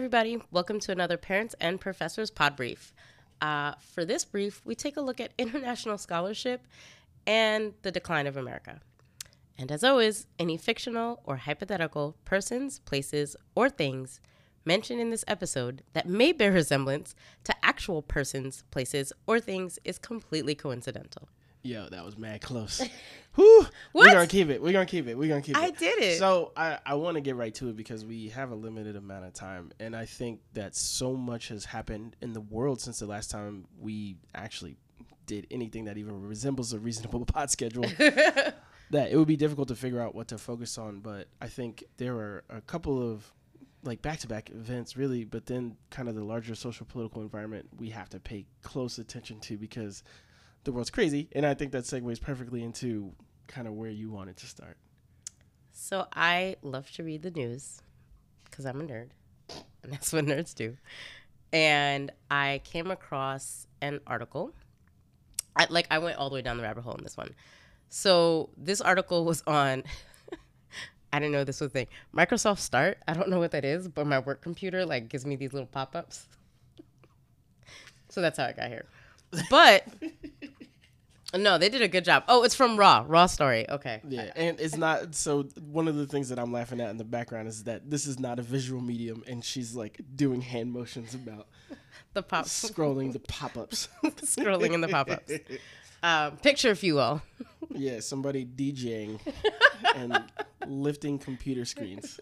everybody. Welcome to another Parents and Professors Pod Brief. Uh, for this brief, we take a look at international scholarship and the decline of America. And as always, any fictional or hypothetical persons, places, or things mentioned in this episode that may bear resemblance to actual persons, places, or things is completely coincidental. Yo, that was mad close. Whew. We're gonna keep it. We're gonna keep it. We're gonna keep it. I did it. So I, I want to get right to it because we have a limited amount of time, and I think that so much has happened in the world since the last time we actually did anything that even resembles a reasonable pod schedule. that it would be difficult to figure out what to focus on. But I think there are a couple of like back to back events, really, but then kind of the larger social political environment we have to pay close attention to because the world's crazy. And I think that segues perfectly into kind of where you wanted to start. So I love to read the news because I'm a nerd, and that's what nerds do. And I came across an article. I, like I went all the way down the rabbit hole in this one. So this article was on. I didn't know this was a thing. Microsoft Start. I don't know what that is, but my work computer like gives me these little pop ups. so that's how I got here. But no, they did a good job. Oh, it's from Raw. Raw story. Okay. Yeah, and it's not so. One of the things that I'm laughing at in the background is that this is not a visual medium, and she's like doing hand motions about The pop scrolling the pop-ups. scrolling in the pop ups. Um, picture, if you will. yeah, somebody DJing and lifting computer screens.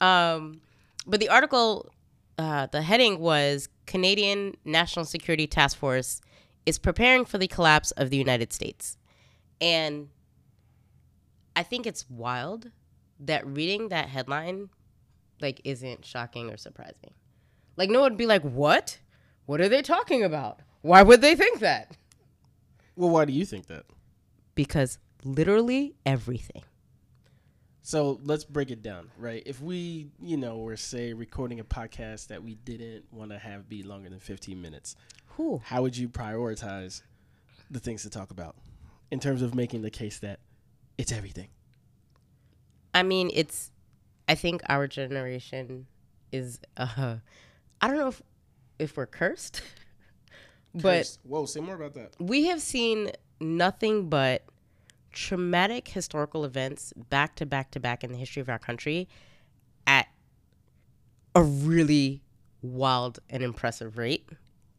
Um, but the article, uh, the heading was Canadian National Security Task Force is preparing for the collapse of the United States. And I think it's wild that reading that headline like isn't shocking or surprising. Like no one would be like, "What? What are they talking about? Why would they think that?" Well, why do you think that? Because literally everything. So let's break it down, right? If we, you know, were say recording a podcast that we didn't want to have be longer than 15 minutes, Whew. how would you prioritize the things to talk about in terms of making the case that it's everything? I mean, it's. I think our generation is. Uh, I don't know if if we're cursed, but Cursed. whoa, say more about that. we have seen nothing but traumatic historical events back to back to back in the history of our country at a really wild and impressive rate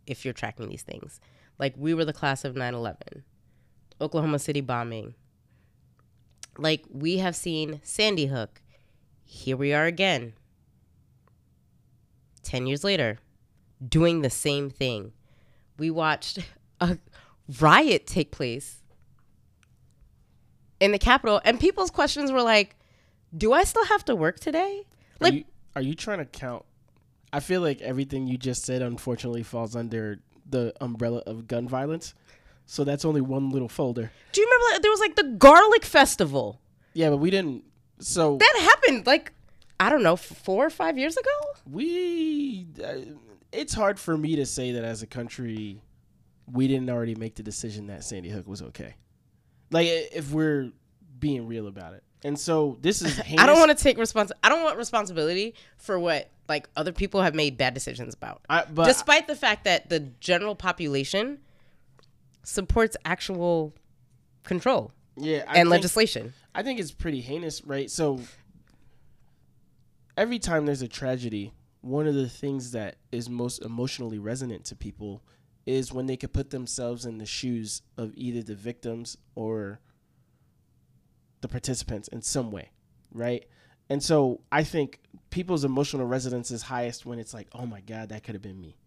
if you're tracking these things. Like we were the class of 9/11, Oklahoma City bombing. Like we have seen Sandy Hook. Here we are again. 10 years later doing the same thing. We watched a riot take place in the Capitol, and people's questions were like, Do I still have to work today? Like, are, you, are you trying to count? I feel like everything you just said, unfortunately, falls under the umbrella of gun violence. So that's only one little folder. do you remember there was like the garlic festival? Yeah, but we didn't. So That happened like, I don't know, four or five years ago? we. Uh, it's hard for me to say that as a country, we didn't already make the decision that Sandy Hook was okay. Like, if we're being real about it. And so this is. I don't want to take respons. I don't want responsibility for what like other people have made bad decisions about. I, but despite the fact that the general population supports actual control yeah, I and think- legislation. I think it's pretty heinous, right? So every time there's a tragedy, one of the things that is most emotionally resonant to people is when they could put themselves in the shoes of either the victims or the participants in some way, right? And so I think people's emotional resonance is highest when it's like, "Oh my god, that could have been me."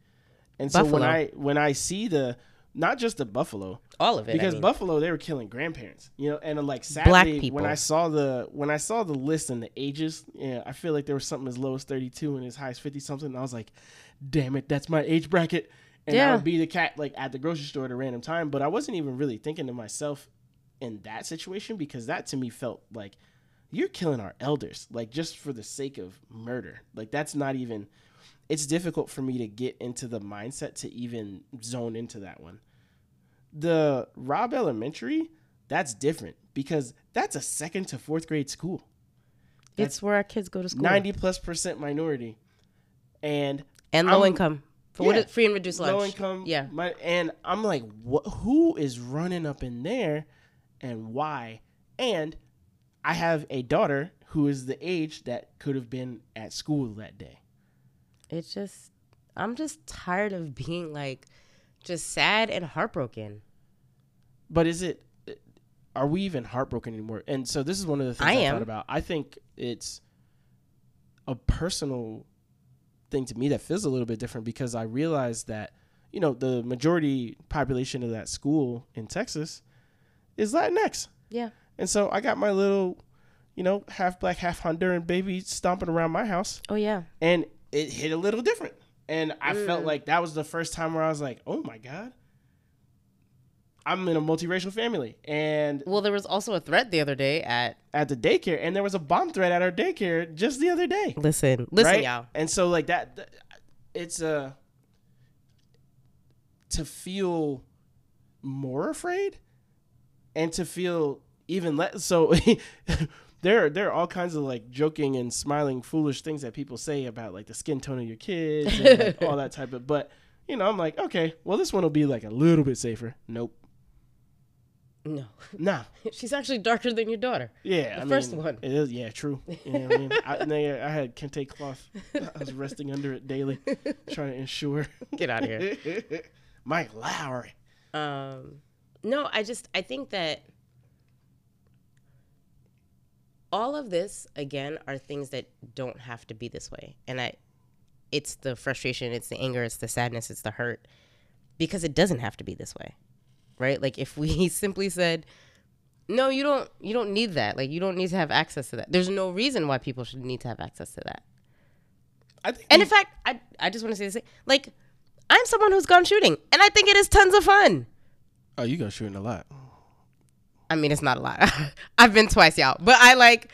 And so when I when I see the not just the buffalo, All of it. I because mean. Buffalo they were killing grandparents, you know, and uh, like sadly people. when I saw the when I saw the list and the ages, yeah, I feel like there was something as low as thirty two and as high as fifty something. I was like, damn it, that's my age bracket, and I would be the cat like at the grocery store at a random time. But I wasn't even really thinking to myself in that situation because that to me felt like you're killing our elders, like just for the sake of murder. Like that's not even. It's difficult for me to get into the mindset to even zone into that one the Robb Elementary, that's different because that's a second to fourth grade school. it's where our kids go to school. 90 plus percent minority. and and low I'm- income for what yeah. is free and reduced lunch. low income. Yeah. My, and I'm like, what? Who is running up in there, and why? And I have a daughter who is the age that could have been at school that day. It's just I'm just tired of being like just sad and heartbroken. But is it? Are we even heartbroken anymore? And so this is one of the things I I, am. thought about. I think it's a personal thing to me that feels a little bit different because I realized that you know the majority population of that school in Texas is Latinx. Yeah. And so I got my little, you know, half black, half Honduran baby stomping around my house, Oh yeah. and it hit a little different. And I felt Mm. like that was the first time where I was like, oh my God, I'm in a multiracial family. And Well, there was also a threat the other day at at the daycare, and there was a bomb threat at our daycare just the other day. listen, listen, right? y'all. And so, like that, it's a to feel more afraid, and to feel even less. So there, there are all kinds of like joking and smiling, foolish things that people say about like the skin tone of your kids and like, all that type of. But you know, I'm like, okay, well, this one will be like a little bit safer. Nope, No, nah. she's actually darker than your daughter. Yeah, The I first mean, one. It is, yeah, true. You know what I mean? I, I had kente cloth. I was resting under it daily, trying to ensure. Get out of here. Mike Lowry. Um, no, I just I think that all of this again are things that don't have to be this way, and I, it's the frustration, it's the anger, it's the sadness, it's the hurt, because it doesn't have to be this way, right? Like if we simply said, no, you don't, you don't need that. Like you don't need to have access to that. There's no reason why people should need to have access to that. I think. And we- in fact, I I just want to say this, like. I'm someone who's gone shooting, and I think it is tons of fun. oh, you go shooting a lot. I mean, it's not a lot. I've been twice, y'all, but I like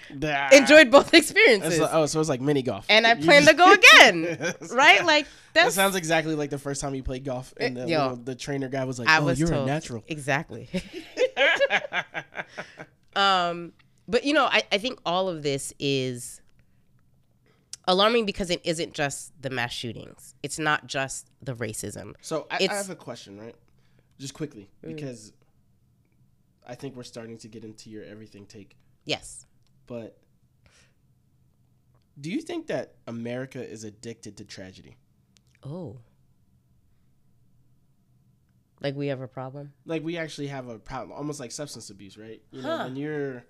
enjoyed both experiences, like- oh, so it's like mini golf. and I plan to go again. right? Like That sounds exactly like the first time you played golf, and the, Yo. little- the trainer guy was like, I "Oh, was you're told a natural." exactly. um, but you know, I I think all of this is alarming because it isn't just the mass shootings. It's not just the racism. So I, I have a question, right? Just quickly, because I think we're starting to get into your everything take. Yes. But do you think that America is addicted to tragedy? Oh. Like we have a problem. Like we actually have a problem, almost like substance abuse, right? You know, Huh. when you're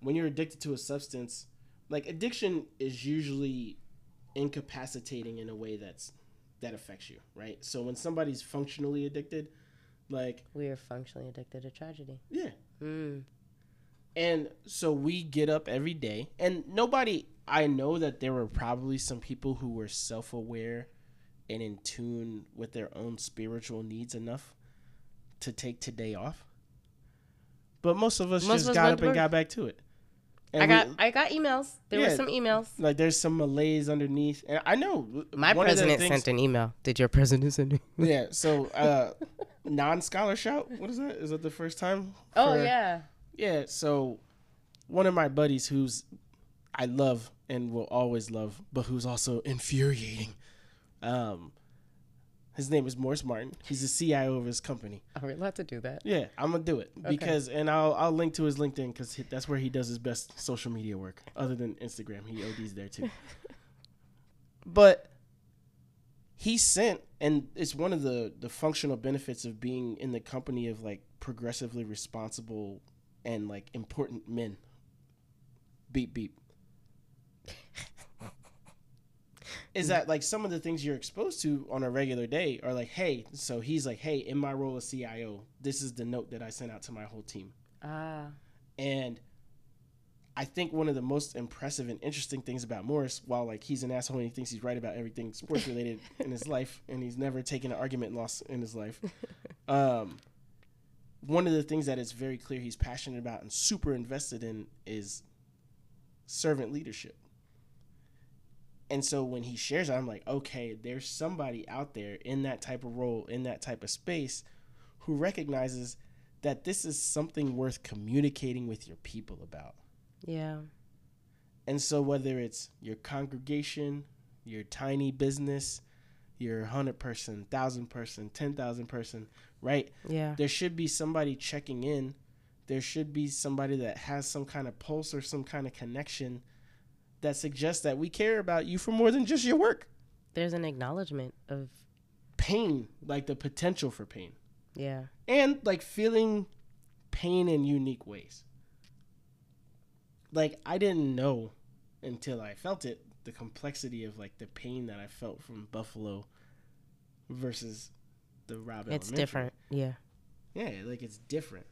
when you're addicted to a substance, like addiction is usually incapacitating in a way that's that affects you, right? So when somebody's functionally addicted, like We are functionally addicted to tragedy. yeah, Mm. And so we get up every day, and nobody, I know that there were probably some people who were self aware and in tune with their own spiritual needs enough to take today off. But most of us Most just got up and work. got back to it. And I we- got I got emails. There were some emails. like there's some malaise underneath, and I know My one of the president things- sent an email. Did your president send it? Yeah, so uh, non-scholar shout. What is that? Is that the first time? Oh for- yeah. Yeah, so one of my buddies who's I love and will always love, but who's also infuriating. Um his name is Morris Martin. He's the CIO of his company. Are we allowed to do that? Yeah, I'm gonna do it because, and I'll I'll link to his LinkedIn because that's where he does his best social media work, other than Instagram. He ODs there too. but he sent, and it's one of the the functional benefits of being in the company of like progressively responsible and like important men. Beep beep. Is that like some of the things you're exposed to on a regular day are like, hey, so he's like, hey, in my role as CIO, this is the note that I sent out to my whole team. Ah. And I think one of the most impressive and interesting things about Morris, while like he's an asshole and he thinks he's right about everything sports related in his life, and he's never taken an argument loss in his life, um, one of the things that is very clear he's passionate about and super invested in is servant leadership. And so when he shares it, I'm like, okay, there's somebody out there in that type of role, in that type of space, who recognizes that this is something worth communicating with your people about. Yeah. And so whether it's your congregation, your tiny business, your hundred person, thousand person, ten thousand person, right? Yeah. There should be somebody checking in. There should be somebody that has some kind of pulse or some kind of connection that suggests that we care about you for more than just your work. There's an acknowledgement of Pain, like the potential for pain, yeah. and like feeling pain in unique ways. Like I didn't know until I felt it the complexity of like the pain that I felt from Buffalo versus the Robb. It's Elementary. different. Yeah. Yeah, like it's different.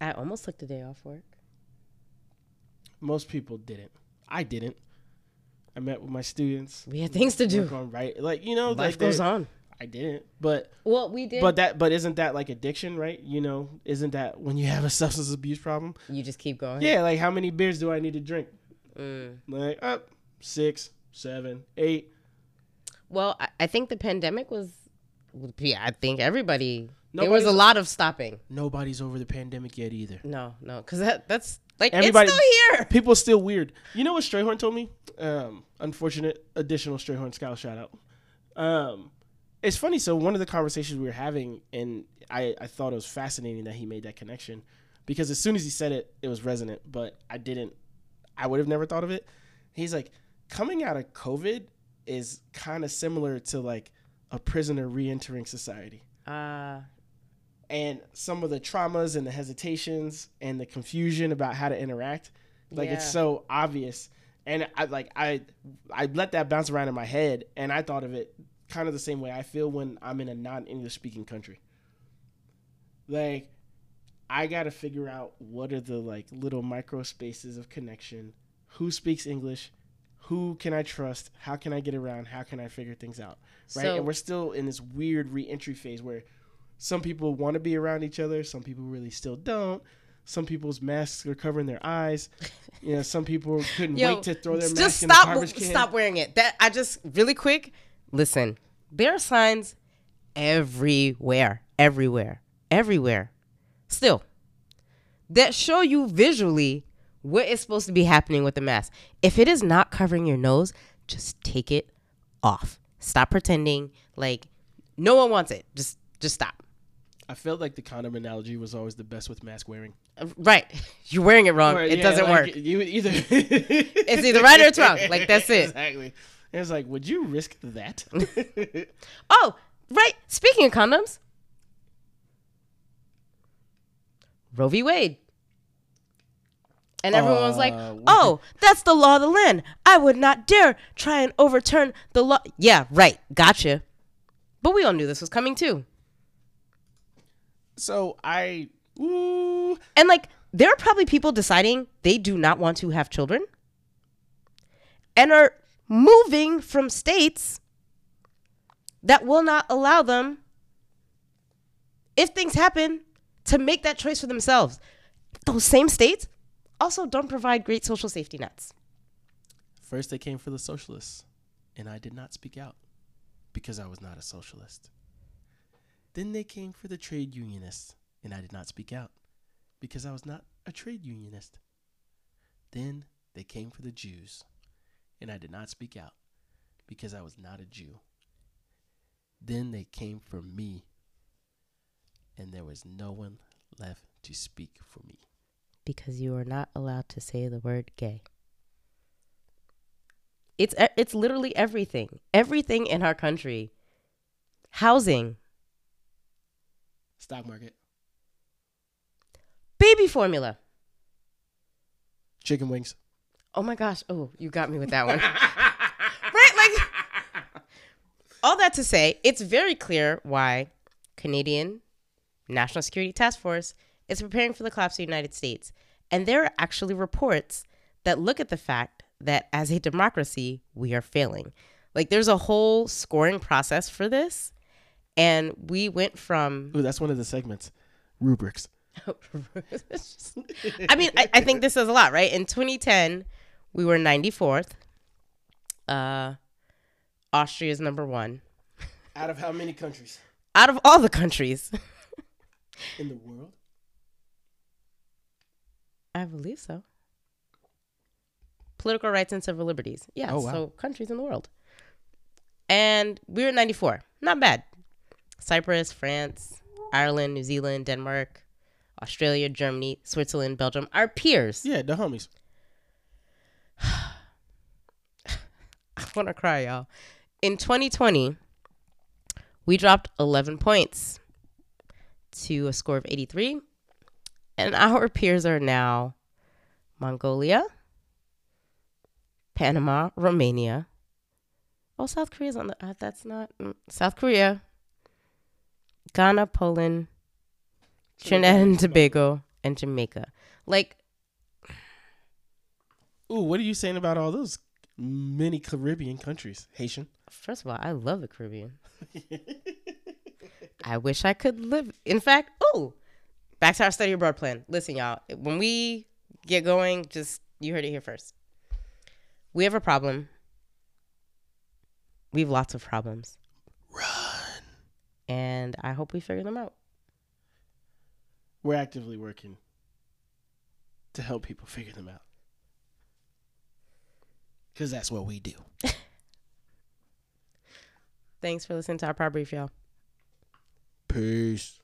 I almost took the day off work. Most people didn't. I didn't. I met with my students. We had things to do. Work on right, like you know, Life like goes on. I didn't, but Well, we did. but that but isn't that like addiction, right? You know, isn't that when you have a substance abuse problem? you just keep going. Yeah, like how many beers do I need to drink? Mm. Like up six, seven, eight. Well, I, I think the pandemic was. Yeah, I think everybody. there was a lot of stopping. Nobody's over the pandemic yet either. No, no, because that that's like Everybody- it's still here. People still weird. You know what Strayhorn told me? Um, unfortunate additional Strayhorn scout shout out. Um, it's funny. So one of the conversations we were having, and I, I thought it was fascinating that he made that connection, because as soon as he said it, it was resonant. But I didn't. I would have never thought of it. He's like, coming out of COVID is kind of similar to like a prisoner re-entering society Uh, and some of the traumas and the hesitations and the confusion about how to interact like it's so obvious. And i like i i let that bounce around in my head and i thought of it kind of the same way i feel when i'm in a non-english speaking country. Like i gotta figure out what are the like little micro spaces of connection. Who speaks english? Who can i trust? How can i get around? How can i figure things out? Right? So- and we're still in this weird re-entry phase where some people want to be around each other some people really still don't some people's masks are covering their eyes you know some people couldn't Yo, wait to throw their mask in the garbage can Just stop wearing it. That I just really quick. Listen, there are signs everywhere, everywhere, everywhere. Still, that show you visually what is supposed to be happening with the mask. If it is not covering your nose, just take it off. Stop pretending like no one wants it. Just just stop. I felt like the condom analogy was always the best with mask wearing Uh, Right, you're wearing it wrong. It yeah, doesn't like, work. you either It's either right or it's wrong. Like, that's it. exactly it's like would you risk that Oh, right. Speaking of condoms, Roe v. Wade. And everyone was like, Uh, oh, that's the law of the land. I would not dare try and overturn the law. Yeah, right. Gotcha. But we all knew this was coming too. So i ooh, And like, there are probably people deciding they do not want to have children and are moving from states that will not allow them, if things happen, to make that choice for themselves. Those same states also don't provide great social safety nets. First, they came for the socialists, and I did not speak out because I was not a socialist. Then they came for the trade unionists, and I did not speak out because I was not a trade unionist. Then they came for the Jews, and I did not speak out because I was not a Jew. Then they came for me, and there was no one left to speak for me. Because you are not allowed to say the word gay. It's it's literally everything. Everything in our country. Housing, Stock market, baby formula. chicken wings. Oh my gosh. Oh, you got me with that one. right? Like, all that to say, it's very clear why Canadian National Security Task Force is preparing for the collapse of the United States. And there are actually reports that look at the fact that as a democracy, we are failing. Like, there's a whole scoring process for this. And we went from Ooh, that's one of the segments. Rubrics. I mean, I, I think this is a lot, right? In 2010, we were 94th. Uh, Austria is number one Out of how many countries out of all the countries. in the world? I believe so. political rights and civil liberties. Yeah, Oh, wow. so countries in the world. And we were 94. Not bad. Cyprus, France, Ireland, New Zealand, Denmark, Australia, Germany, Switzerland, Belgium, our peers. Yeah, the homies. I want to cry, y'all. In 2020, we dropped 11 points to a score of 83. And our peers are now Mongolia, Panama, Romania. Oh, South Korea's on the. Uh, that's not. mm, South Korea, Ghana, Poland, Trinidad and Tobago, and Jamaica. Like, Ooh, what are you saying about all those many Caribbean countries? Haitian. first of all, I love the Caribbean. I wish I could live. In fact, oh, back to our study abroad plan. Listen, y'all, when we get going, just you heard it here first. We have a problem. We have lots of problems. And I hope we figure them out. We're actively working to help people figure them out. Because that's what we do. Thanks for listening to our power brief, y'all. Peace.